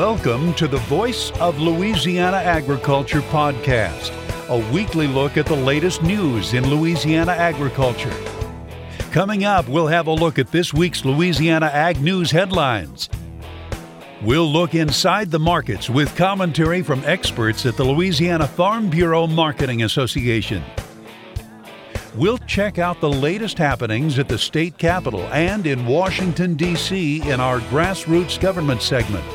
Welcome to the Voice of Louisiana Agriculture podcast, a weekly look at the latest news in Louisiana agriculture. Coming up, we'll have a look at this week's Louisiana Ag News headlines. We'll look inside the markets with commentary from experts at the Louisiana Farm Bureau Marketing Association. We'll check out the latest happenings at the state capitol and in Washington, D.C. in our grassroots government segment.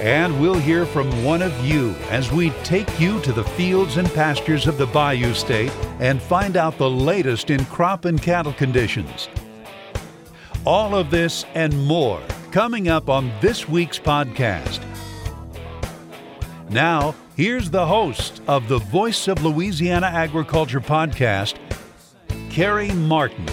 And we'll hear from one of you as we take you to the fields and pastures of the Bayou State and find out the latest in crop and cattle conditions. All of this and more coming up on this week's podcast. Now, here's the host of the Voice of Louisiana Agriculture podcast, Carey Martin.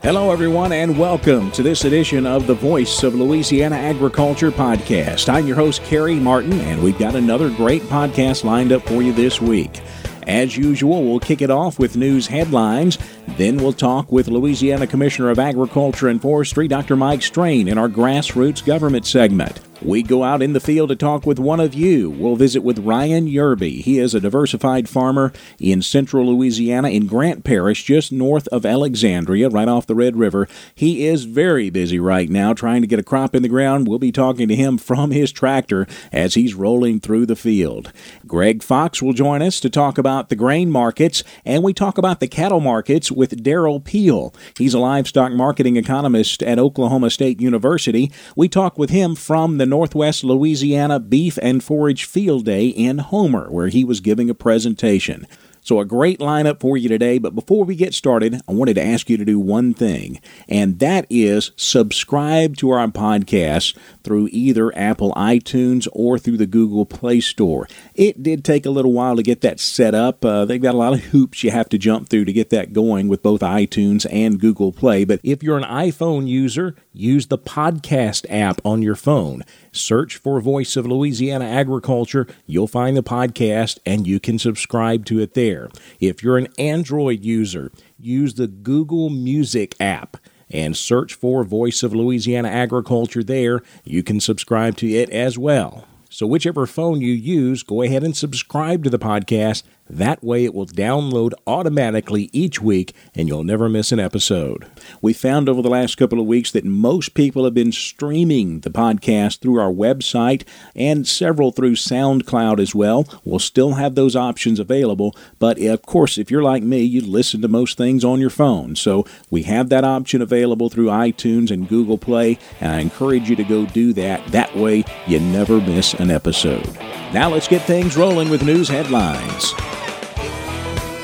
Hello, everyone, and welcome to this edition of the Voice of Louisiana Agriculture podcast. I'm your host, Carey Martin, and we've got another great podcast lined up for you this week. As usual, we'll kick it off with news headlines. Then we'll talk with Louisiana Commissioner of Agriculture and Forestry, Dr. Mike Strain, in our grassroots government segment. We go out in the field to talk with one of you. We'll visit with Ryan Yerby. He is a diversified farmer in central Louisiana in Grant Parish, just north of Alexandria, right off the Red River. He is very busy right now trying to get a crop in the ground. We'll be talking to him from his tractor as he's rolling through the field. Greg Fox will join us to talk about the grain markets, and we talk about the cattle markets with Derrell Peel. He's a livestock marketing economist at Oklahoma State University. We talk with him from the Northwest Louisiana Beef and Forage Field Day in Homer, where he was giving a presentation. So, a great lineup for you today. But before we get started, I wanted to ask you to do one thing, and that is subscribe to our podcast through either Apple iTunes or through the Google Play Store. It did take a little while to get that set up. Uh, they've got a lot of hoops you have to jump through to get that going with both iTunes and Google Play. But if you're an iPhone user, use the podcast app on your phone. Search for Voice of Louisiana Agriculture. You'll find the podcast and you can subscribe to it there. If you're an Android user, use the Google Music app and search for Voice of Louisiana Agriculture there. You can subscribe to it as well. So, whichever phone you use, go ahead and subscribe to the podcast. That way, it will download automatically each week and you'll never miss an episode. We found over the last couple of weeks that most people have been streaming the podcast through our website and several through SoundCloud as well. We'll still have those options available, but of course, if you're like me, you listen to most things on your phone. So, we have that option available through iTunes and Google Play, and I encourage you to go do that. That way, you never miss an episode. Now, let's get things rolling with news headlines.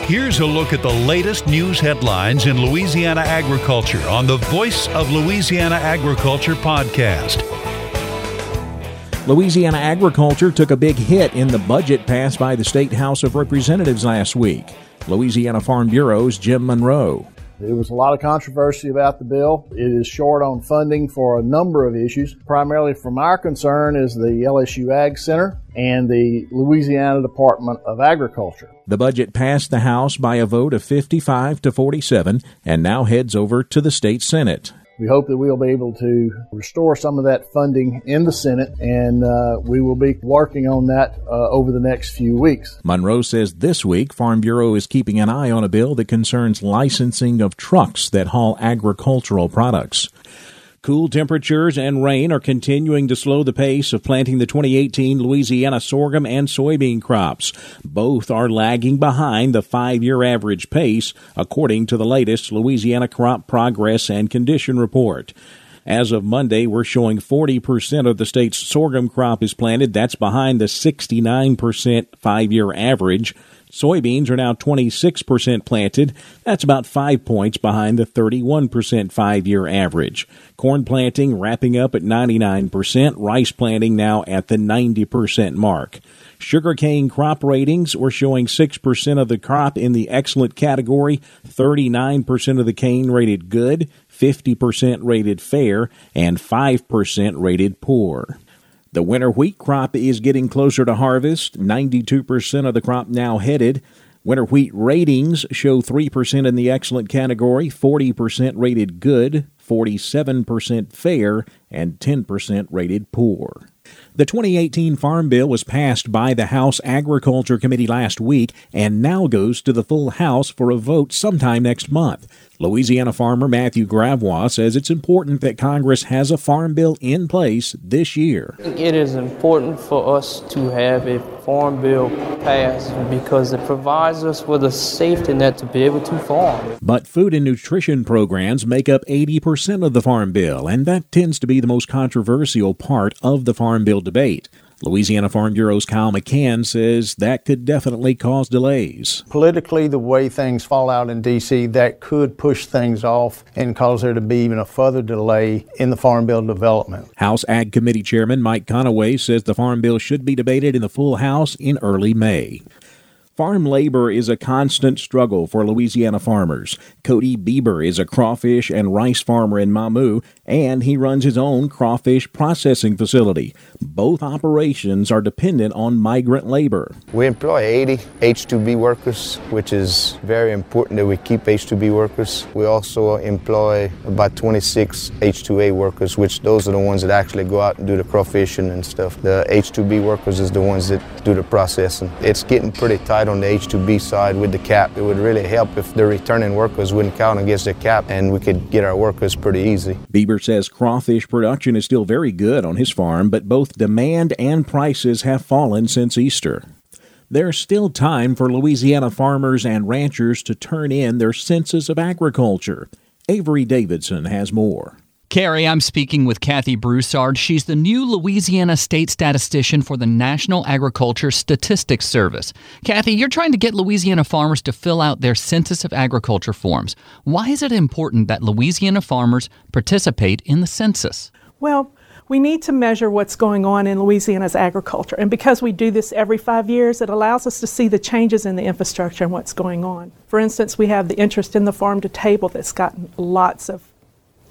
Here's a look at the latest news headlines in Louisiana agriculture on the Voice of Louisiana Agriculture podcast. Louisiana agriculture took a big hit in the budget passed by the State House of Representatives last week. Louisiana Farm Bureau's Jim Monroe. There was a lot of controversy about the bill. It is short on funding for a number of issues. Primarily from our concern is the LSU Ag Center and the Louisiana Department of Agriculture. The budget passed the House by a vote of 55 to 47 and now heads over to the state Senate. We hope that we'll be able to restore some of that funding in the Senate, and uh, we will be working on that uh, over the next few weeks. Monroe says this week Farm Bureau is keeping an eye on a bill that concerns licensing of trucks that haul agricultural products. Cool temperatures and rain are continuing to slow the pace of planting the 2018 Louisiana sorghum and soybean crops. Both are lagging behind the five year average pace, according to the latest Louisiana Crop Progress and Condition Report. As of Monday, we're showing 40% of the state's sorghum crop is planted. That's behind the 69% five year average. Soybeans are now 26% planted. That's about five points behind the 31% five year average. Corn planting wrapping up at 99%, rice planting now at the 90% mark. Sugarcane crop ratings were showing 6% of the crop in the excellent category, 39% of the cane rated good, 50% rated fair, and 5% rated poor. The winter wheat crop is getting closer to harvest, 92% of the crop now headed. Winter wheat ratings show 3% in the excellent category, 40% rated good, 47% fair, and 10% rated poor. The 2018 Farm Bill was passed by the House Agriculture Committee last week and now goes to the full House for a vote sometime next month. Louisiana farmer Matthew Gravois says it's important that Congress has a farm bill in place this year. It is important for us to have a farm bill passed because it provides us with a safety net to be able to farm. But food and nutrition programs make up 80% of the farm bill, and that tends to be the most controversial part of the farm bill debate. Louisiana Farm Bureau's Kyle McCann says that could definitely cause delays. Politically, the way things fall out in D.C., that could push things off and cause there to be even a further delay in the Farm Bill development. House Ag Committee Chairman Mike Conaway says the Farm Bill should be debated in the full House in early May. Farm labor is a constant struggle for Louisiana farmers. Cody Bieber is a crawfish and rice farmer in Mamou, and he runs his own crawfish processing facility. Both operations are dependent on migrant labor. We employ 80 H2B workers, which is very important that we keep H2B workers. We also employ about 26 H2A workers, which those are the ones that actually go out and do the crawfishing and stuff. The H2B workers is the ones that do the processing. It's getting pretty tight on the H2B side with the cap. It would really help if the returning workers wouldn't count against the cap and we could get our workers pretty easy. Bieber says crawfish production is still very good on his farm, but both demand and prices have fallen since Easter. There's still time for Louisiana farmers and ranchers to turn in their census of agriculture. Avery Davidson has more. Carey, I'm speaking with Kathy Broussard. She's the new Louisiana state statistician for the National Agriculture Statistics Service. Kathy, you're trying to get Louisiana farmers to fill out their Census of Agriculture forms. Why is it important that Louisiana farmers participate in the census? Well, we need to measure what's going on in Louisiana's agriculture. And because we do this every five years, it allows us to see the changes in the infrastructure and what's going on. For instance, we have the interest in the farm to table that's gotten lots of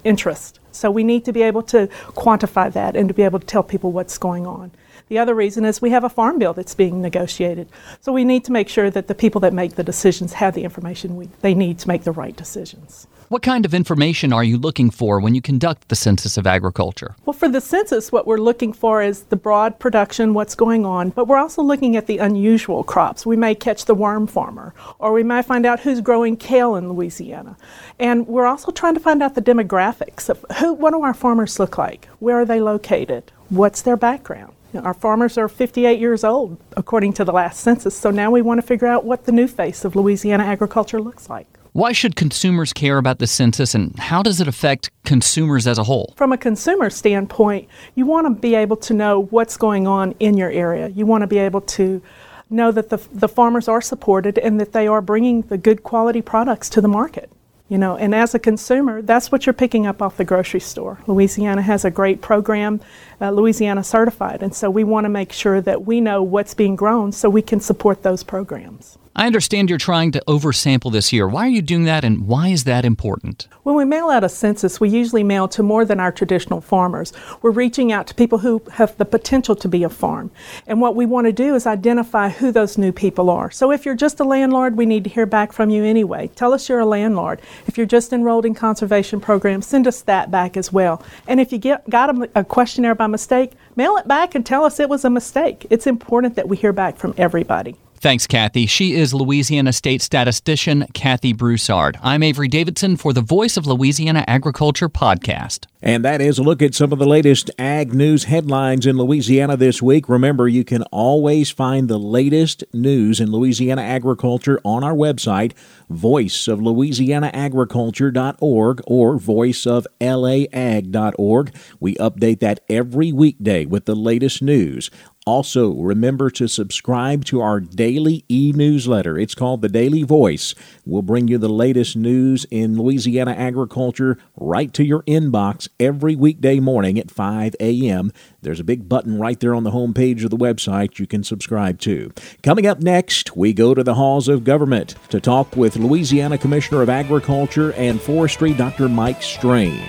interest. So we need to be able to quantify that and to be able to tell people what's going on. The other reason is we have a farm bill that's being negotiated. So we need to make sure that the people that make the decisions have the information we, they need to make the right decisions. What kind of information are you looking for when you conduct the Census of Agriculture? Well, for the census, what we're looking for is the broad production, what's going on, but we're also looking at the unusual crops. We may catch the worm farmer, or we may find out who's growing kale in Louisiana. And we're also trying to find out the demographics of who, what do our farmers look like? Where are they located? What's their background? Our farmers are 58 years old, according to the last census, so now we want to figure out what the new face of Louisiana agriculture looks like. Why should consumers care about the census and how does it affect consumers as a whole? From a consumer standpoint, you want to be able to know what's going on in your area. You want to be able to know that the, the farmers are supported and that they are bringing the good quality products to the market. You know, and as a consumer, that's what you're picking up off the grocery store. Louisiana has a great program, uh, Louisiana certified, and so we want to make sure that we know what's being grown so we can support those programs. I understand you're trying to oversample this year. Why are you doing that and why is that important? When we mail out a census, we usually mail to more than our traditional farmers. We're reaching out to people who have the potential to be a farm. And what we want to do is identify who those new people are. So if you're just a landlord, we need to hear back from you anyway. Tell us you're a landlord. If you're just enrolled in conservation programs, send us that back as well. And if you get, got a, a questionnaire by mistake, mail it back and tell us it was a mistake. It's important that we hear back from everybody. Thanks, Kathy. She is Louisiana State Statistician Kathy Broussard. I'm Avery Davidson for the Voice of Louisiana Agriculture podcast. And that is a look at some of the latest ag news headlines in Louisiana this week. Remember, you can always find the latest news in Louisiana agriculture on our website, voiceoflouisianaagriculture.org or voiceoflaag.org. We update that every weekday with the latest news. Also, remember to subscribe to our daily e newsletter. It's called The Daily Voice. We'll bring you the latest news in Louisiana agriculture right to your inbox every weekday morning at 5 a.m. There's a big button right there on the home page of the website you can subscribe to. Coming up next, we go to the halls of government to talk with Louisiana Commissioner of Agriculture and Forestry, Dr. Mike Strain.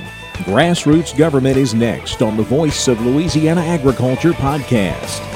Grassroots Government is next on the Voice of Louisiana Agriculture podcast.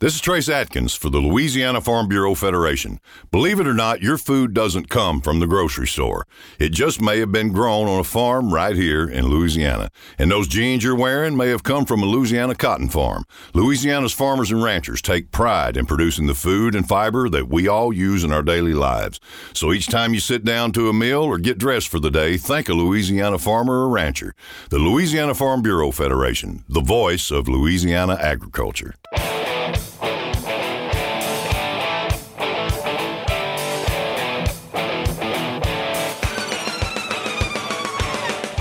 This is Trace Adkins for the Louisiana Farm Bureau Federation. Believe it or not, your food doesn't come from the grocery store. It just may have been grown on a farm right here in Louisiana. And those jeans you're wearing may have come from a Louisiana cotton farm. Louisiana's farmers and ranchers take pride in producing the food and fiber that we all use in our daily lives. So each time you sit down to a meal or get dressed for the day, thank a Louisiana farmer or rancher. The Louisiana Farm Bureau Federation, the voice of Louisiana agriculture.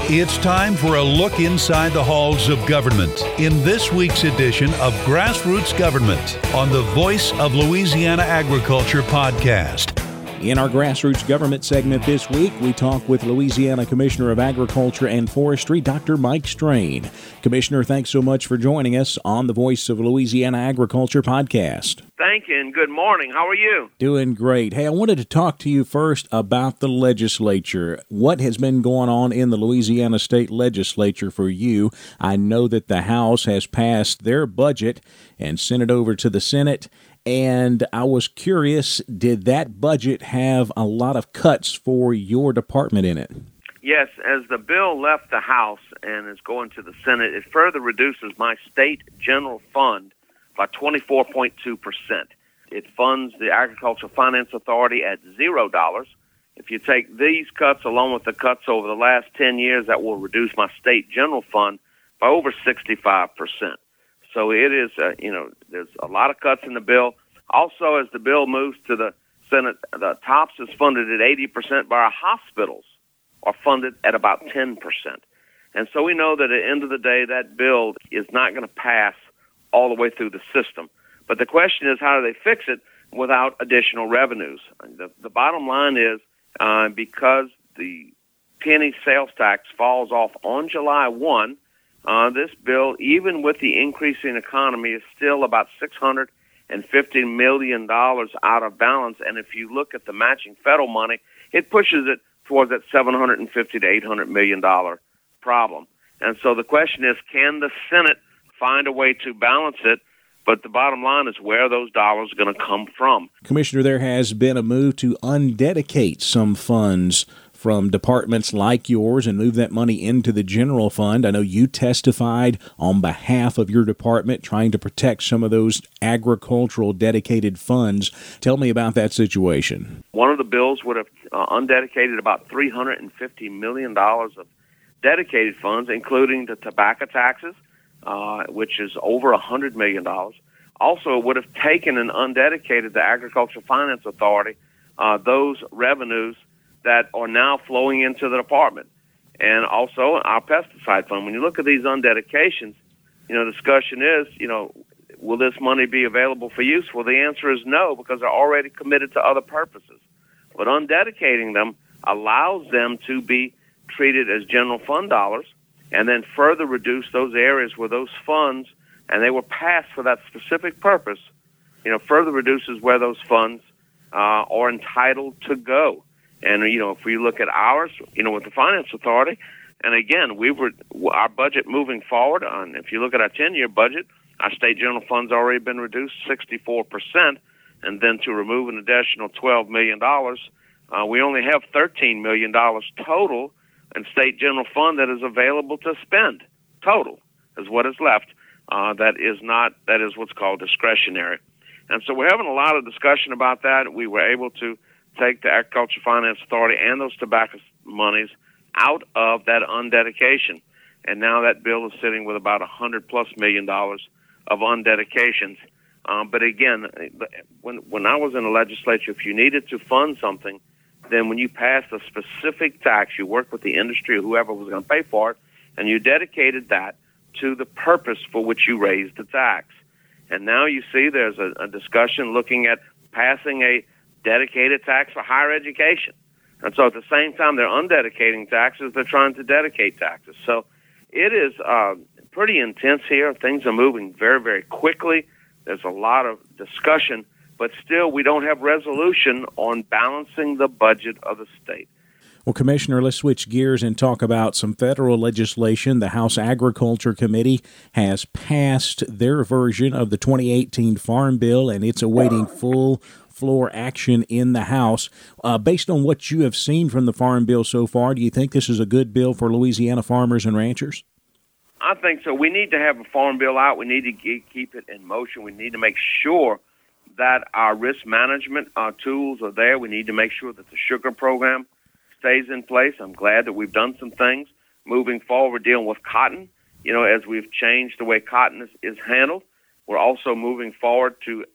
It's time for a look inside the halls of government in this week's edition of Grassroots Government on the Voice of Louisiana Agriculture podcast. In our grassroots government segment this week, we talk with Louisiana Commissioner of Agriculture and Forestry, Dr. Mike Strain. Commissioner, thanks so much for joining us on the Voice of Louisiana Agriculture podcast. Thank you, and good morning. How are you? Doing great. Hey, I wanted to talk to you first about the legislature. What has been going on in the Louisiana State Legislature for you? I know that the House has passed their budget and sent it over to the Senate and I was curious did that budget have a lot of cuts for your department in it? Yes, as the bill left the House and is going to the Senate, it further reduces my state general fund by 24.2%. It funds the Agricultural Finance Authority at $0. If you take these cuts along with the cuts over the last 10 years, that will reduce my state general fund by over 65%. So it is, uh, you know, there's a lot of cuts in the bill. Also, as the bill moves to the Senate, the TOPS is funded at 80%, but our hospitals are funded at about 10%. And so we know that at the end of the day, that bill is not going to pass all the way through the system. But the question is, how do they fix it without additional revenues? The, the bottom line is uh, because the penny sales tax falls off on July 1, uh, this bill, even with the increasing economy, is still about six hundred and fifty million dollars out of balance. And if you look at the matching federal money, it pushes it towards that seven hundred and fifty to eight hundred million dollar problem. And so the question is, can the Senate find a way to balance it? But the bottom line is where those dollars are going to come from? Commissioner, there has been a move to undedicate some funds from departments like yours and move that money into the general fund. I know you testified on behalf of your department trying to protect some of those agricultural dedicated funds. Tell me about that situation. One of the bills would have uh, undedicated about $350 million of dedicated funds, including the tobacco taxes, uh, which is over $100 million. Also, would have taken and undedicated the Agricultural Finance Authority uh, those revenues that are now flowing into the department. And also our pesticide fund. When you look at these undedications, you know, the discussion is, you know, will this money be available for use? Well, the answer is no, because they're already committed to other purposes. But undedicating them allows them to be treated as general fund dollars and then further reduce those areas where those funds and they were passed for that specific purpose, you know, further reduces where those funds uh, are entitled to go. And you know, if we look at ours, you know, with the finance authority, and again, we were our budget moving forward. On if you look at our ten-year budget, our state general fund's already been reduced 64 percent, and then to remove an additional 12 million dollars, uh, we only have 13 million dollars total in state general fund that is available to spend. Total is what is left. Uh, that is not that is what's called discretionary, and so we're having a lot of discussion about that. We were able to take the Agriculture Finance Authority and those tobacco monies out of that undedication. And now that bill is sitting with about a hundred plus million dollars of undedications. Um, but again, when when I was in the legislature, if you needed to fund something, then when you passed a specific tax, you worked with the industry or whoever was going to pay for it, and you dedicated that to the purpose for which you raised the tax. And now you see there's a, a discussion looking at passing a dedicated tax for higher education. And so at the same time they're undedicating taxes, they're trying to dedicate taxes. So it is uh, pretty intense here. Things are moving very, very quickly. There's a lot of discussion, but still we don't have resolution on balancing the budget of the state. Well, Commissioner, let's switch gears and talk about some federal legislation. The House Agriculture Committee has passed their version of the 2018 Farm Bill, and it's awaiting full floor action in the House. Uh, based on what you have seen from the Farm Bill so far, do you think this is a good bill for Louisiana farmers and ranchers? I think so. We need to have a farm bill out. We need to keep it in motion. We need to make sure that our risk management uh, tools are there. We need to make sure that the sugar program stays in place. I'm glad that we've done some things moving forward dealing with cotton. You know, as we've changed the way cotton is, is handled, we're also moving forward to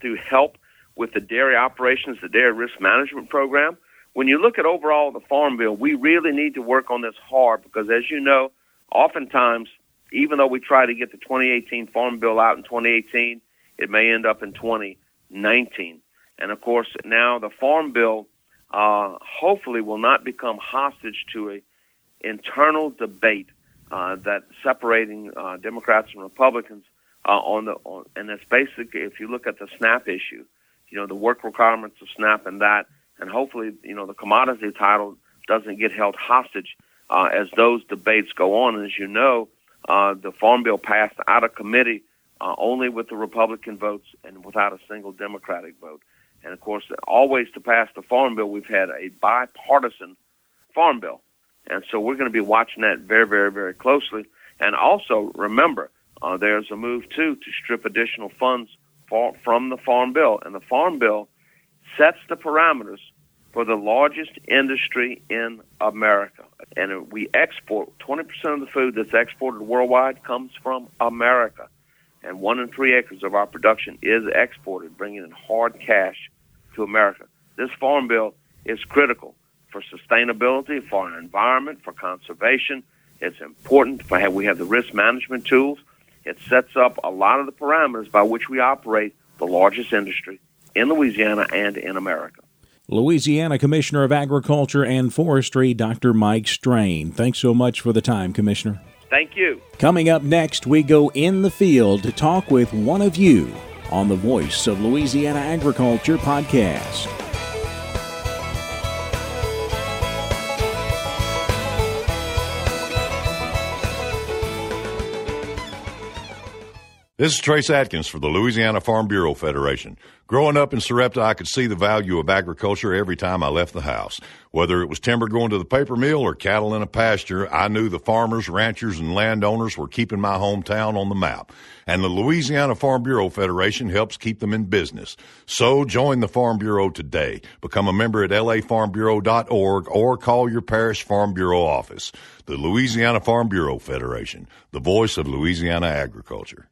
to help with the dairy operations, the dairy risk management program. When you look at overall the farm bill, we really need to work on this hard because, as you know, oftentimes, even though we try to get the 2018 farm bill out in 2018, it may end up in 2019. And of course, now the farm bill uh, hopefully will not become hostage to a internal debate uh, that separating uh, Democrats and Republicans uh, on the on, and it's basically if you look at the SNAP issue, you know the work requirements of SNAP and that, and hopefully you know the commodity title doesn't get held hostage uh, as those debates go on. And as you know, uh, the Farm Bill passed out of committee uh, only with the Republican votes and without a single Democratic vote. And of course, always to pass the Farm Bill, we've had a bipartisan Farm Bill. And so we're going to be watching that very, very, very closely. And also remember, uh, there's a move too to strip additional funds for, from the Farm Bill. And the Farm Bill sets the parameters for the largest industry in America. And we export 20% of the food that's exported worldwide comes from America. And one in three acres of our production is exported, bringing in hard cash to America. This farm bill is critical for sustainability, for our environment, for conservation. It's important we have the risk management tools. It sets up a lot of the parameters by which we operate the largest industry in Louisiana and in America. Louisiana Commissioner of Agriculture and Forestry, Dr. Mike Strain. Thanks so much for the time, Commissioner. Thank you. Coming up next, we go in the field to talk with one of you on the Voice of Louisiana Agriculture podcast. This is Trace Adkins for the Louisiana Farm Bureau Federation. Growing up in Sarepta, I could see the value of agriculture every time I left the house. Whether it was timber going to the paper mill or cattle in a pasture, I knew the farmers, ranchers, and landowners were keeping my hometown on the map. And the Louisiana Farm Bureau Federation helps keep them in business. So join the Farm Bureau today. Become a member at lafarmbureau.org or call your parish Farm Bureau office. The Louisiana Farm Bureau Federation, the voice of Louisiana agriculture.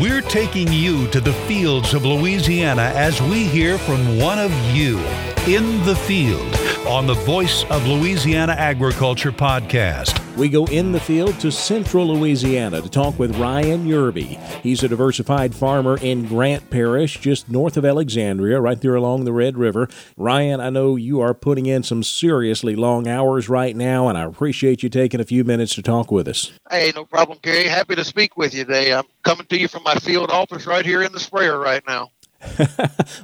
We're taking you to the fields of Louisiana as we hear from one of you in the field on the Voice of Louisiana Agriculture podcast. We go in the field to central Louisiana to talk with Ryan Yerby. He's a diversified farmer in Grant Parish, just north of Alexandria, right there along the Red River. Ryan, I know you are putting in some seriously long hours right now, and I appreciate you taking a few minutes to talk with us. Hey, no problem, Carey. Happy to speak with you today. I'm coming to you from my field office right here in the sprayer right now.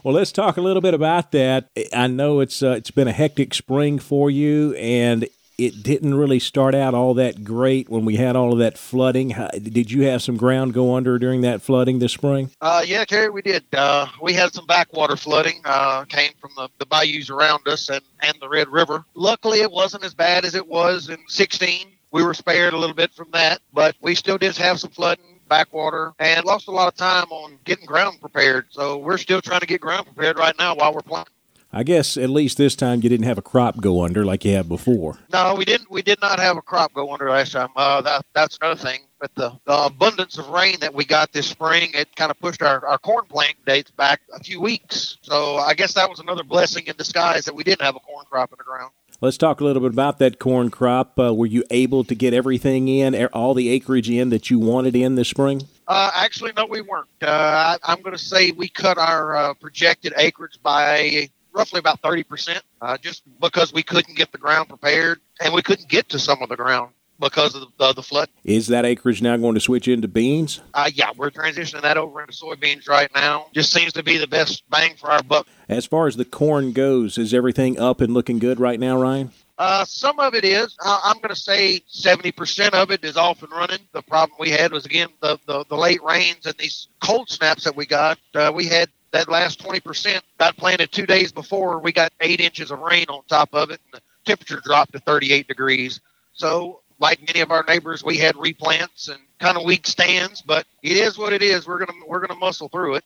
well, let's talk a little bit about that. I know it's uh, it's been a hectic spring for you, and it didn't really start out all that great when we had all of that flooding. How, did you have some ground go under during that flooding this spring? Uh, yeah, Carey, we did. Uh, we had some backwater flooding, uh, came from the, the bayous around us and, and the Red River. Luckily, it wasn't as bad as it was in 16. We were spared a little bit from that, but we still did have some flooding backwater and lost a lot of time on getting ground prepared. So we're still trying to get ground prepared right now while we're planting. I guess at least this time you didn't have a crop go under like you had before. No, we didn't. We did not have a crop go under last time. Uh, that that's another thing. But the, the abundance of rain that we got this spring, it kind of pushed our, our corn plant dates back a few weeks. So I guess that was another blessing in disguise that we didn't have a corn crop in the ground. Let's talk a little bit about that corn crop. Uh, were you able to get everything in, all the acreage in that you wanted in this spring? Uh, actually, no, we weren't. Uh, I, am going to say we cut our uh, projected acreage by roughly about 30%, uh, just because we couldn't get the ground prepared and we couldn't get to some of the ground. because of the, the flood. Is that acreage now going to switch into beans? Uh, yeah, we're transitioning that over into soybeans right now. Just seems to be the best bang for our buck. As far as the corn goes, is everything up and looking good right now, Ryan? Uh, some of it is. Uh, I'm going to say 70% of it is off and running. The problem we had was, again, the, the, the late rains and these cold snaps that we got. Uh, we had that last 20% got planted two days before. We got eight inches of rain on top of it, and the temperature dropped to 38 degrees. So, like many of our neighbors, we had replants and kind of weak stands, but it is what it is. We're gonna we're gonna muscle through it.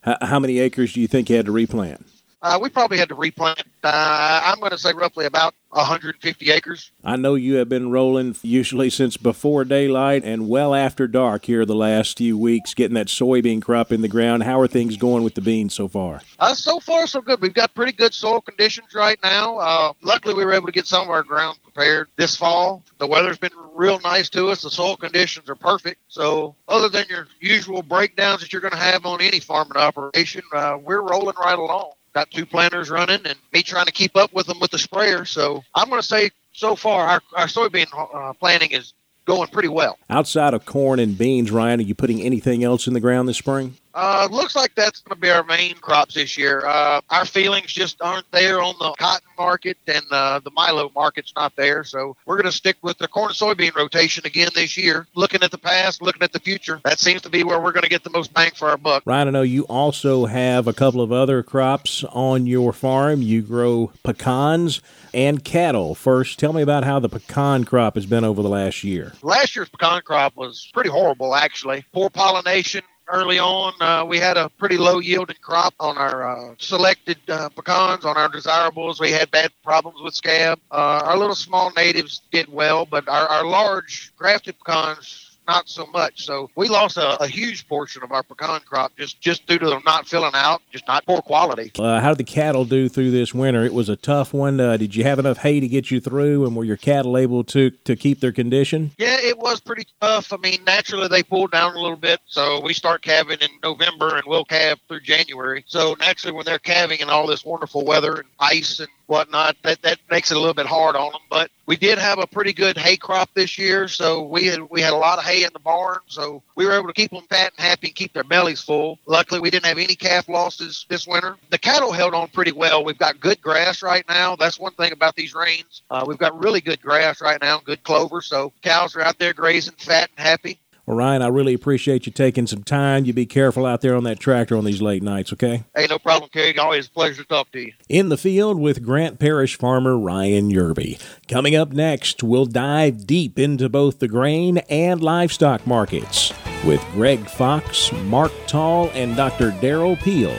How, how many acres do you think you had to replant? Uh, we probably had to replant. Uh, I'm going to say roughly about 150 acres. I know you have been rolling usually since before daylight and well after dark here the last few weeks, getting that soybean crop in the ground. How are things going with the beans so far? Uh, so far, so good. We've got pretty good soil conditions right now. Uh, luckily, we were able to get some of our ground prepared this fall. The weather's been real nice to us. The soil conditions are perfect. So, other than your usual breakdowns that you're going to have on any farming operation, uh, we're rolling right along got two planters running and me trying to keep up with them with the sprayer. So I'm going to say so far our, our soybean uh, planting is going pretty well. Outside of corn and beans, Ryan, are you putting anything else in the ground this spring? Uh, looks like that's going to be our main crops this year. Uh, our feelings just aren't there on the cotton market, and uh, the milo market's not there. So we're going to stick with the corn soybean rotation again this year. Looking at the past, looking at the future, that seems to be where we're going to get the most bang for our buck. Ryan, I know you also have a couple of other crops on your farm. You grow pecans and cattle. First, tell me about how the pecan crop has been over the last year. Last year's pecan crop was pretty horrible, actually. Poor pollination, early on. Uh, we had a pretty low yielding crop on our uh, selected uh, pecans, on our desirables. We had bad problems with scab. Uh, our little small natives did well, but our, our large grafted pecans not so much. So we lost a, a, huge portion of our pecan crop just just due to them not filling out, just not poor quality. Uh, how did the cattle do through this winter? It was a tough one. Uh, did you have enough hay to get you through, and were your cattle able to to keep their condition? Yeah, it was pretty tough. I mean, naturally they pulled down a little bit, so we start calving in November and we'll calve through January. So naturally, when they're calving in all this wonderful weather and ice and whatnot. That that makes it a little bit hard on them. But we did have a pretty good hay crop this year, so we had we had a lot of hay in the barn, so we were able to keep them fat and happy and keep their bellies full. Luckily, we didn't have any calf losses this winter. The cattle held on pretty well. We've got good grass right now. That's one thing about these rains. Uh, we've got really good grass right now, good clover, so cows are out there grazing fat and happy. Well, Ryan, I really appreciate you taking some time. You be careful out there on that tractor on these late nights, okay? Hey, no problem, Carey. Always a pleasure to talk to you. In the field with Grant Parish farmer Ryan Yerby. Coming up next, we'll dive deep into both the grain and livestock markets with Greg Fox, Mark Tall, and Dr. Derrell Peel.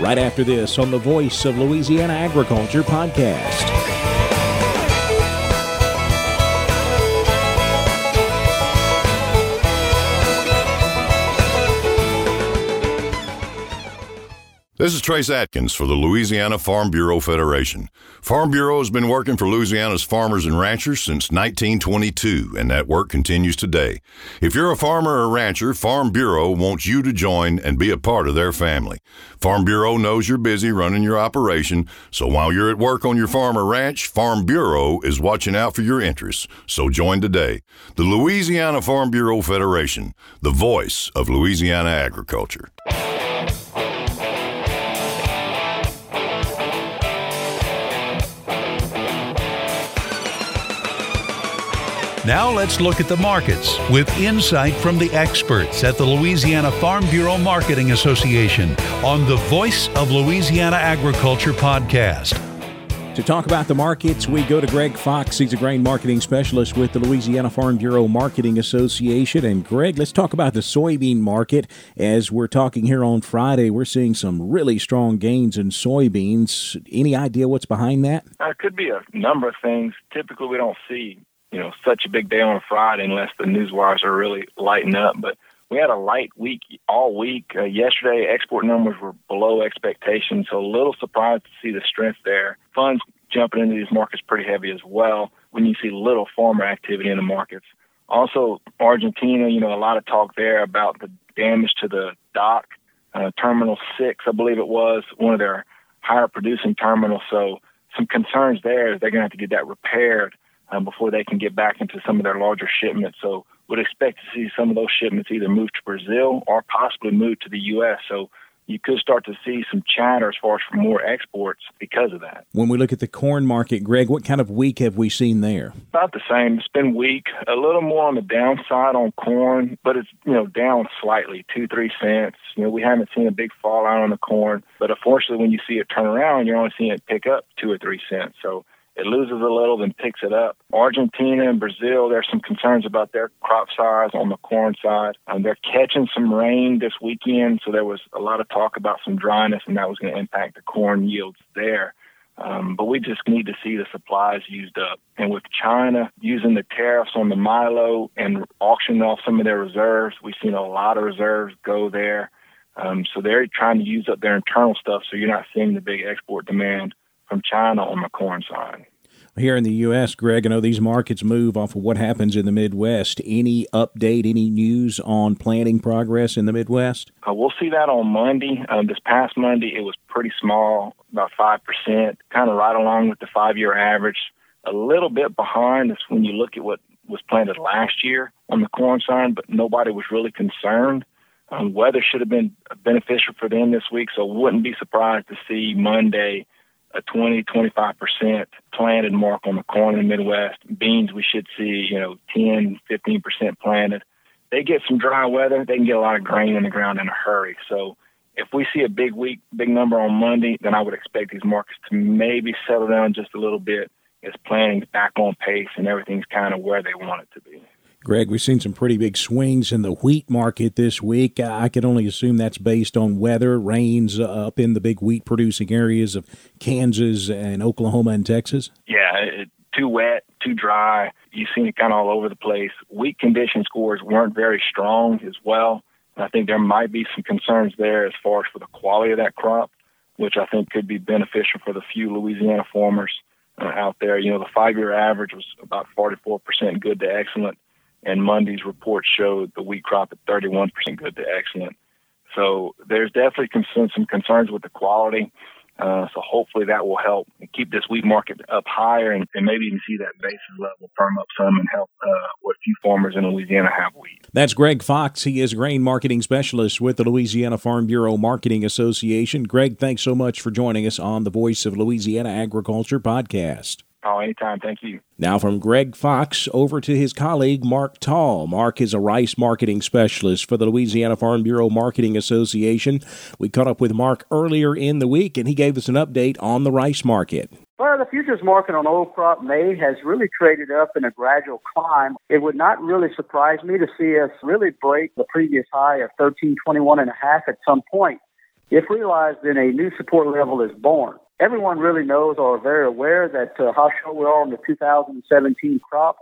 Right after this on the Voice of Louisiana Agriculture podcast. This is Trace Adkins for the Louisiana Farm Bureau Federation. Farm Bureau has been working for Louisiana's farmers and ranchers since 1922, and that work continues today. If you're a farmer or rancher, Farm Bureau wants you to join and be a part of their family. Farm Bureau knows you're busy running your operation, so while you're at work on your farm or ranch, Farm Bureau is watching out for your interests. So join today. The Louisiana Farm Bureau Federation, the voice of Louisiana agriculture. Now let's look at the markets with insight from the experts at the Louisiana Farm Bureau Marketing Association on the Voice of Louisiana Agriculture podcast. To talk about the markets, we go to Greg Fox. He's a grain marketing specialist with the Louisiana Farm Bureau Marketing Association. And Greg, let's talk about the soybean market. As we're talking here on Friday, we're seeing some really strong gains in soybeans. Any idea what's behind that? Uh, it could be a number of things. Typically, we don't see you know such a big day on a Friday unless the news wires are really lighting up. But we had a light week all week. Uh, yesterday, export numbers were below expectations, so a little surprised to see the strength there. Funds jumping into these markets pretty heavy as well when you see little farmer activity in the markets. Also, Argentina, you know, a lot of talk there about the damage to the dock, uh, Terminal 6, I believe it was, one of their higher producing terminals. So some concerns there is they're going to have to get that repaired uh, before they can get back into some of their larger shipments. So would expect to see some of those shipments either move to Brazil or possibly move to the U.S. So you could start to see some chatter as far as for more exports because of that. When we look at the corn market, Greg, what kind of week have we seen there? About the same. It's been weak, a little more on the downside on corn, but it's you know down slightly, two three cents. You know we haven't seen a big fallout on the corn, but unfortunately, when you see it turn around, you're only seeing it pick up two or three cents. So it loses a little, then picks it up. Argentina and Brazil, there's some concerns about their crop size on the corn side. Um, they're catching some rain this weekend, so there was a lot of talk about some dryness, and that was going to impact the corn yields there. Um, but we just need to see the supplies used up. And with China using the tariffs on the milo and auctioning off some of their reserves, we've seen a lot of reserves go there. Um, so they're trying to use up their internal stuff, so you're not seeing the big export demand from China on the corn side. Here in the U.S., Greg, I know these markets move off of what happens in the Midwest. Any update, any news on planting progress in the Midwest? Uh, we'll see that on Monday. Um, this past Monday, it was pretty small, about 5%, kind of right along with the five year average. A little bit behind is when you look at what was planted last year on the corn side, but nobody was really concerned. Um, weather should have been beneficial for them this week, so wouldn't be surprised to see Monday a 20, 25% planted mark on the corn in the Midwest. Beans, we should see, you know, 10, 15% planted. They get some dry weather, they can get a lot of grain in the ground in a hurry. So if we see a big week, big number on Monday, then I would expect these markets to maybe settle down just a little bit as planning's back on pace and everything's kind of where they want it to be. Greg, we've seen some pretty big swings in the wheat market this week. I can only assume that's based on weather, rains uh, up in the big wheat producing areas of Kansas and Oklahoma and Texas. Yeah, too wet, too dry. You've seen it kind of all over the place. Wheat condition scores weren't very strong as well. I think there might be some concerns there as far as for the quality of that crop, which I think could be beneficial for the few Louisiana farmers uh, out there. You know, the five year average was about 44% good to excellent and Monday's report showed the wheat crop at 31% good to excellent. So there's definitely some concerns with the quality. Uh, so hopefully that will help keep this wheat market up higher and, and, maybe even see that basis level firm up some and help uh, what few farmers in Louisiana have wheat. That's Greg Fox. He is grain marketing specialist with the Louisiana Farm Bureau Marketing Association. Greg, thanks so much for joining us on the Voice of Louisiana Agriculture podcast. Oh, anytime. Thank you. Now, from Greg Fox over to his colleague Mark Tall. Mark is a rice marketing specialist for the Louisiana Farm Bureau Marketing Association. We caught up with Mark earlier in the week, and he gave us an update on the rice market. Well, the futures market on old crop May has really traded up in a gradual climb. It would not really surprise me to see us really break the previous high of 1321 and a half at some point if realized then a new support level is born everyone really knows or are very aware that uh, how short we are on the 2017 crop.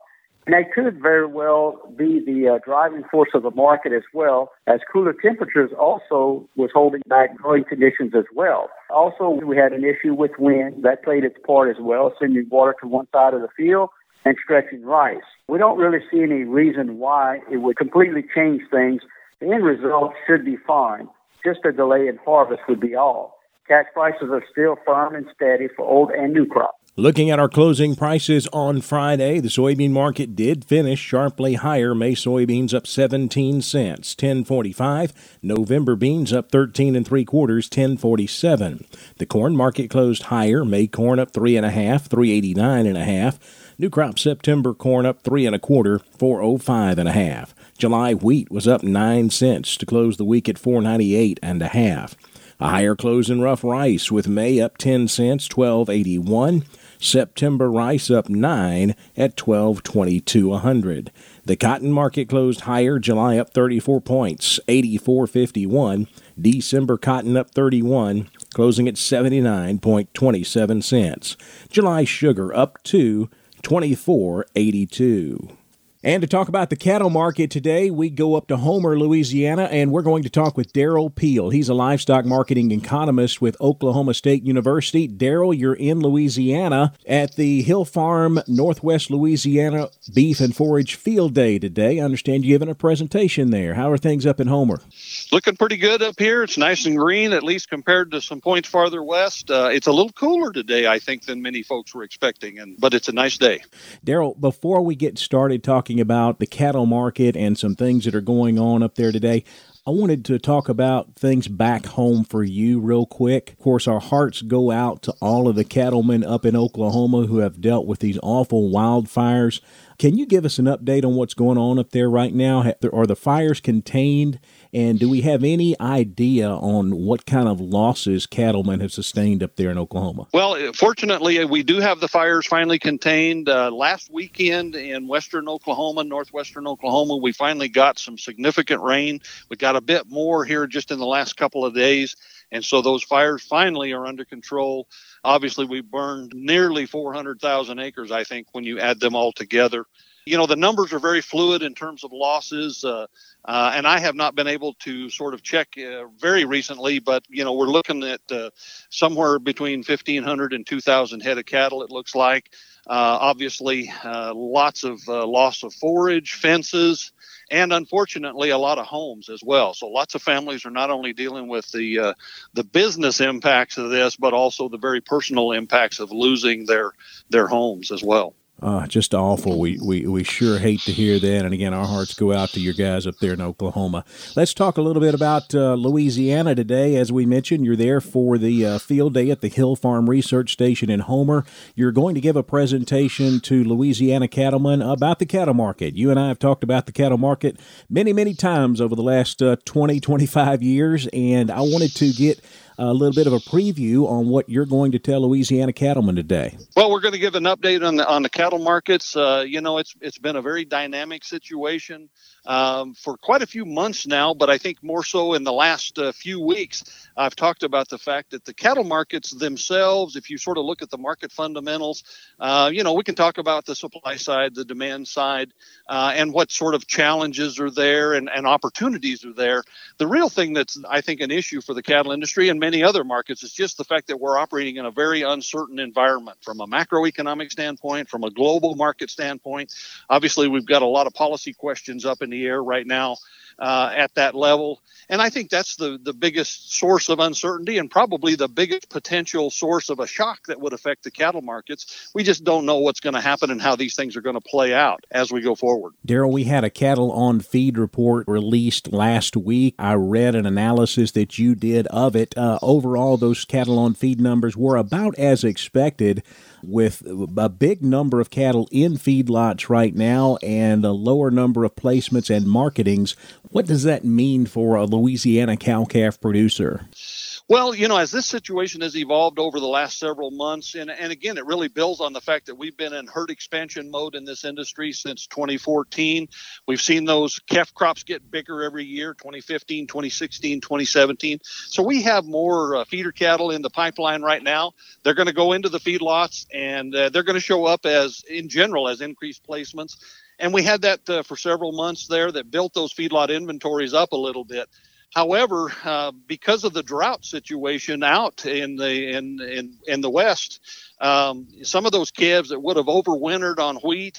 And that could very well be the uh, driving force of the market as well, as cooler temperatures also was holding back growing conditions as well. Also, we had an issue with wind that played its part as well, sending water to one side of the field and stretching rice. We don't really see any reason why it would completely change things. The end result should be fine. Just a delay in harvest would be all. Cash prices are still firm and steady for old and new crop. Looking at our closing prices on Friday, the soybean market did finish sharply higher. May soybeans up 17 cents, 10.45. November beans up 13 and three quarters, 10.47. The corn market closed higher. May corn up three and a half, 389 and a half. New crop September corn up three and a quarter, 405 and a half. July wheat was up nine cents to close the week at 498 and a half. A higher close in rough rice with May up 10 cents, 1281. September rice up 9 at 1222 a hundred. The cotton market closed higher, July up 34 points, 84.51. December cotton up 31, closing at 79.27 cents. July sugar up 2, 24.82. And to talk about the cattle market today, we go up to Homer, Louisiana, and we're going to talk with Derrell Peel. He's a livestock marketing economist with Oklahoma State University. Derrell, you're in Louisiana at the Hill Farm Northwest Louisiana Beef and Forage Field Day today. I understand you're giving a presentation there. How are things up in Homer? Looking pretty good up here. It's nice and green, at least compared to some points farther west. Uh, it's a little cooler today, I think, than many folks were expecting, and but it's a nice day. Derrell, before we get started talking about the cattle market and some things that are going on up there today, I wanted to talk about things back home for you real quick. Of course, our hearts go out to all of the cattlemen up in Oklahoma who have dealt with these awful wildfires. Can you give us an update on what's going on up there right now? Are the fires contained? And do we have any idea on what kind of losses cattlemen have sustained up there in Oklahoma? Well, uh, fortunately, uh, we do have the fires finally contained. Uh, last weekend in western Oklahoma, northwestern Oklahoma, we finally got some significant rain. We got a bit more here just in the last couple of days. And so those fires finally are under control. Obviously, we burned nearly 400,000 acres, I think, when you add them all together you know the numbers are very fluid in terms of losses uh, uh, and i have not been able to sort of check uh, very recently but you know we're looking at uh, somewhere between 1500 and 2000 head of cattle it looks like. Uh, obviously uh, lots of loss of forage fences and unfortunately a lot of homes as well. So lots of families are not only dealing with the the business impacts of this but also the very personal impacts of losing their their homes as well uh, just awful. We, we we sure hate to hear that. And again, our hearts go out to your guys up there in Oklahoma. Let's talk a little bit about uh, Louisiana today. As we mentioned, you're there for the uh, field day at the Hill Farm Research Station in Homer. You're going to give a presentation to Louisiana cattlemen about the cattle market. You and I have talked about the cattle market many, many times over the last uh, 20, 25 years, and I wanted to get a little bit of a preview on what you're going to tell Louisiana cattlemen today. Well, we're going to give an update on the on the cattle markets. Uh, you know, it's it's been a very dynamic situation um, for quite a few months now, but I think more so in the last uh, few weeks. I've talked about the fact that the cattle markets themselves, if you sort of look at the market fundamentals, uh, you know, we can talk about the supply side, the demand side, uh, and what sort of challenges are there and, and opportunities are there. The real thing that's, I think, an issue for the cattle industry and many other markets is just the fact that we're operating in a very uncertain environment from a macroeconomic standpoint, from a global market standpoint. Obviously, we've got a lot of policy questions up in the air right now uh, at that level. And I think that's the, the biggest source of uncertainty and probably the biggest potential source of a shock that would affect the cattle markets. We just don't know what's going to happen and how these things are going to play out as we go forward. Derrell, we had a cattle on feed report released last week. I read an analysis that you did of it. Uh, overall, those cattle on feed numbers were about as expected with a big number of cattle in feedlots right now and a lower number of placements and marketings. What does that mean for a Louisiana cow calf producer? Well, you know, as this situation has evolved over the last several months, and, and again, it really builds on the fact that we've been in herd expansion mode in this industry since 2014. We've seen those calf crops get bigger every year 2015, 2016, 2017. So we have more uh, feeder cattle in the pipeline right now. They're going to go into the feedlots and uh, they're going to show up as, in general, as increased placements. And we had that uh, for several months there that built those feedlot inventories up a little bit. However, uh, because of the drought situation out in the in in, in the west, um, some of those calves that would have overwintered on wheat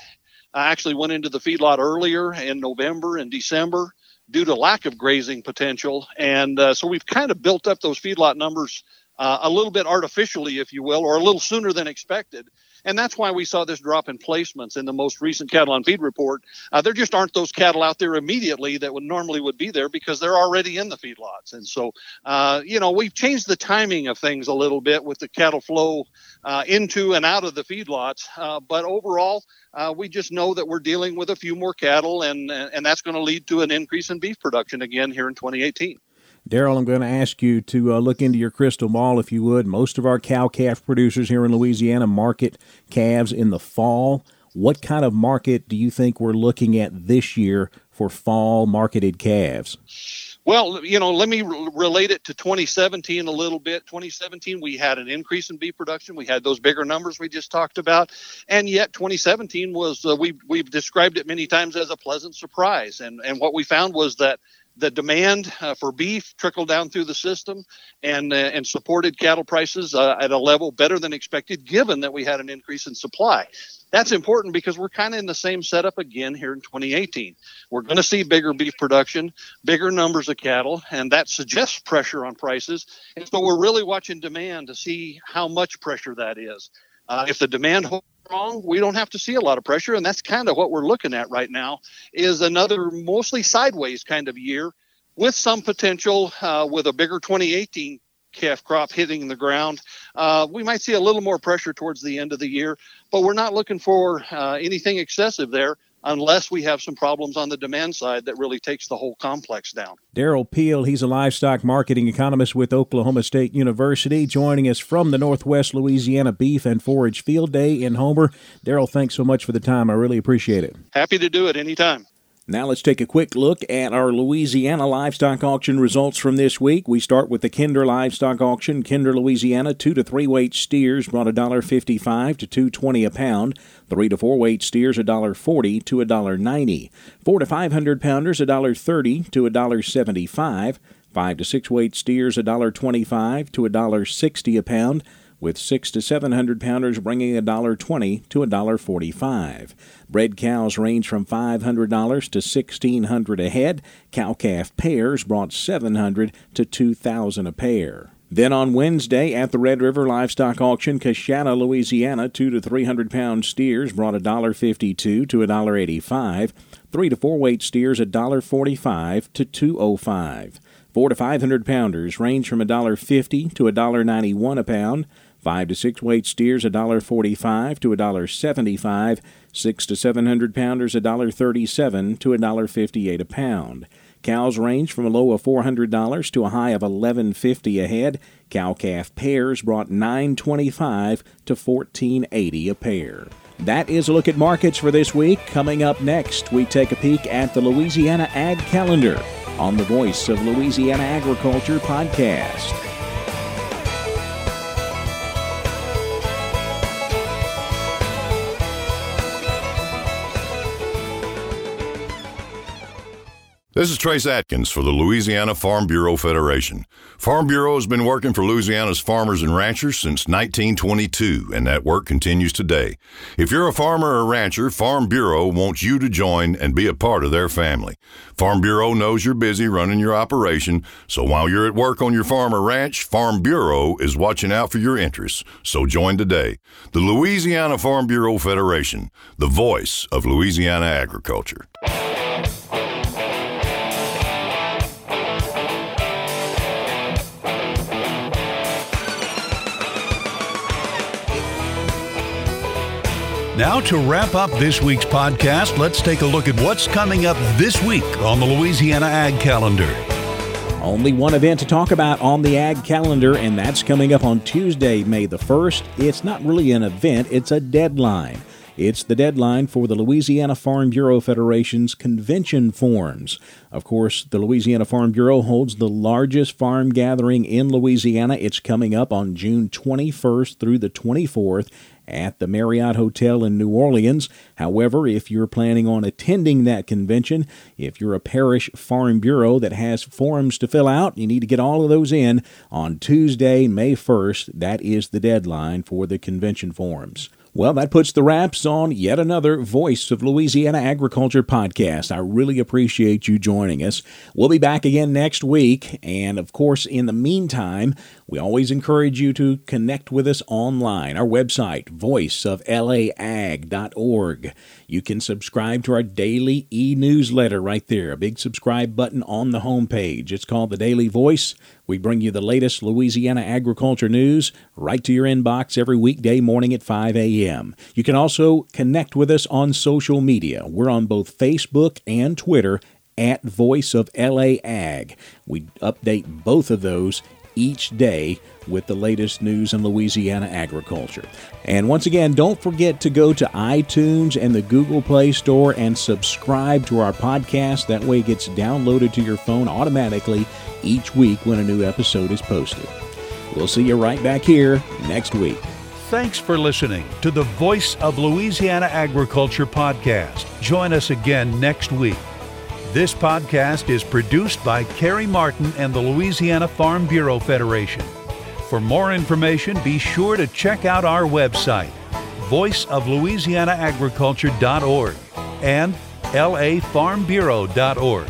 uh, actually went into the feedlot earlier in November and December due to lack of grazing potential, and uh, so we've kind of built up those feedlot numbers uh, a little bit artificially, if you will, or a little sooner than expected. And that's why we saw this drop in placements in the most recent cattle on feed report. Uh, there just aren't those cattle out there immediately that would normally would be there because they're already in the feedlots. And so, uh, you know, we've changed the timing of things a little bit with the cattle flow uh, into and out of the feedlots. Uh, but overall, uh, we just know that we're dealing with a few more cattle, and and that's going to lead to an increase in beef production again here in 2018. Derrell, I'm going to ask you to uh, look into your crystal ball, if you would. Most of our cow calf producers here in Louisiana market calves in the fall. What kind of market do you think we're looking at this year for fall marketed calves? Well, you know, let me re- relate it to 2017 a little bit. 2017, we had an increase in beef production. We had those bigger numbers we just talked about, and yet 2017 was uh, we we've described it many times as a pleasant surprise. And and what we found was that the demand uh, for beef trickled down through the system and uh, and supported cattle prices uh, at a level better than expected, given that we had an increase in supply. that's important because we're kind of in the same setup again here in 2018. We're going to see bigger beef production, bigger numbers of cattle, and that suggests pressure on prices. And so we're really watching demand to see how much pressure that is. Uh, if the demand holds strong, we don't have to see a lot of pressure, and that's kind of what we're looking at right now. Is another mostly sideways kind of year with some potential uh, with a bigger 2018 calf crop hitting the ground. Uh, we might see a little more pressure towards the end of the year, but we're not looking for uh, anything excessive there unless we have some problems on the demand side that really takes the whole complex down. Derrell Peel, he's a livestock marketing economist with Oklahoma State University, joining us from the Northwest Louisiana Beef and Forage Field Day in Homer. Derrell, thanks so much for the time. I really appreciate it. Happy to do it anytime. Now let's take a quick look at our Louisiana livestock auction results from this week. We start with the Kinder livestock auction. Kinder, Louisiana, two to three weight steers brought a dollar fifty-five to two twenty a pound. Three to four weight steers a dollar forty to a dollar ninety. Four to five hundred pounders a dollar thirty to a dollar seventy-five. Five to six weight steers a dollar twenty-five to a dollar sixty a pound with six to seven hundred pounders bringing a dollar twenty to a dollar forty-five. Bred cows range from five hundred dollars to sixteen hundred a head. Cow calf pairs brought seven hundred to two thousand a pair. Then on Wednesday at the Red River Livestock Auction, Coushatta, Louisiana, two to three hundred pound steers brought a dollar fifty-two to a dollar eighty-five. Three to four weight steers a dollar forty-five to two oh five. Four to five hundred pounders range from a dollar fifty to a dollar ninety-one a pound. Five to six weight steers a dollar forty-five to a dollar seventy-five. Six to seven hundred pounders a dollar thirty-seven to a dollar fifty-eight a pound. Cows range from a low of four hundred dollars to a high of eleven fifty a head. Cow calf pairs brought nine twenty-five to fourteen eighty a pair. That is a look at markets for this week. Coming up next, we take a peek at the Louisiana Ag Calendar on the Voice of Louisiana Agriculture podcast. This is Trace Adkins for the Louisiana Farm Bureau Federation. Farm Bureau has been working for Louisiana's farmers and ranchers since 1922, and that work continues today. If you're a farmer or rancher, Farm Bureau wants you to join and be a part of their family. Farm Bureau knows you're busy running your operation, so while you're at work on your farm or ranch, Farm Bureau is watching out for your interests. So join today. The Louisiana Farm Bureau Federation, the voice of Louisiana agriculture. Now, to wrap up this week's podcast, let's take a look at what's coming up this week on the Louisiana Ag Calendar. Only one event to talk about on the Ag Calendar, and that's coming up on Tuesday, May the 1st. It's not really an event, it's a deadline. It's the deadline for the Louisiana Farm Bureau Federation's convention forms. Of course, the Louisiana Farm Bureau holds the largest farm gathering in Louisiana. It's coming up on June 21st through the 24th at the Marriott Hotel in New Orleans. However, if you're planning on attending that convention, if you're a parish farm bureau that has forms to fill out, you need to get all of those in on Tuesday, May 1st. That is the deadline for the convention forms. Well, that puts the wraps on yet another Voice of Louisiana Agriculture podcast. I really appreciate you joining us. We'll be back again next week. And of course, in the meantime, we always encourage you to connect with us online. Our website, voiceoflaag.org. You can subscribe to our daily e newsletter right there, a big subscribe button on the homepage. It's called The Daily Voice. We bring you the latest Louisiana agriculture news right to your inbox every weekday morning at 5 a.m. You can also connect with us on social media. We're on both Facebook and Twitter at Voice of LA Ag. We update both of those each day with the latest news in Louisiana agriculture. And once again, don't forget to go to iTunes and the Google Play Store and subscribe to our podcast. That way it gets downloaded to your phone automatically each week when a new episode is posted. We'll see you right back here next week. Thanks for listening to the Voice of Louisiana Agriculture podcast. Join us again next week. This podcast is produced by Carey Martin and the Louisiana Farm Bureau Federation. For more information, be sure to check out our website, voiceoflouisianaagriculture.org and lafarmbureau.org.